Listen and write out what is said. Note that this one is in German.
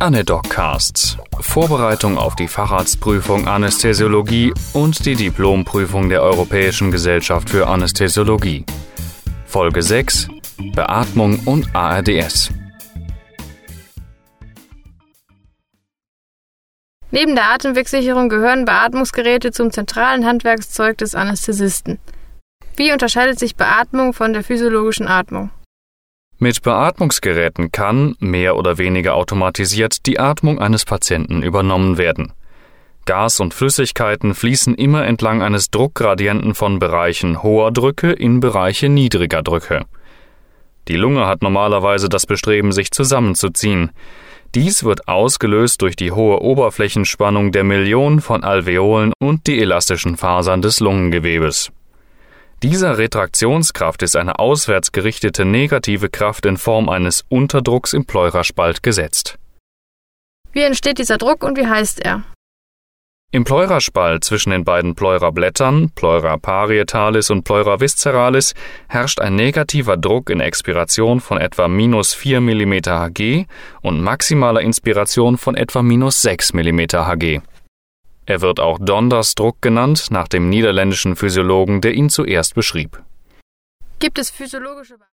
Anedoccasts. Vorbereitung auf die Facharztprüfung Anästhesiologie und die Diplomprüfung der Europäischen Gesellschaft für Anästhesiologie. Folge 6 Beatmung und ARDS. Neben der Atemwegssicherung gehören Beatmungsgeräte zum zentralen Handwerkszeug des Anästhesisten. Wie unterscheidet sich Beatmung von der physiologischen Atmung? Mit Beatmungsgeräten kann, mehr oder weniger automatisiert, die Atmung eines Patienten übernommen werden. Gas und Flüssigkeiten fließen immer entlang eines Druckgradienten von Bereichen hoher Drücke in Bereiche niedriger Drücke. Die Lunge hat normalerweise das Bestreben, sich zusammenzuziehen. Dies wird ausgelöst durch die hohe Oberflächenspannung der Millionen von Alveolen und die elastischen Fasern des Lungengewebes. Dieser Retraktionskraft ist eine auswärts gerichtete negative Kraft in Form eines Unterdrucks im Pleuraspalt gesetzt. Wie entsteht dieser Druck und wie heißt er? Im Pleuraspalt zwischen den beiden Pleurablättern, Pleura parietalis und Pleura visceralis, herrscht ein negativer Druck in Expiration von etwa minus 4 mm Hg und maximaler Inspiration von etwa minus 6 mm Hg. Er wird auch Dondersdruck genannt, nach dem niederländischen Physiologen, der ihn zuerst beschrieb. Gibt es physiologische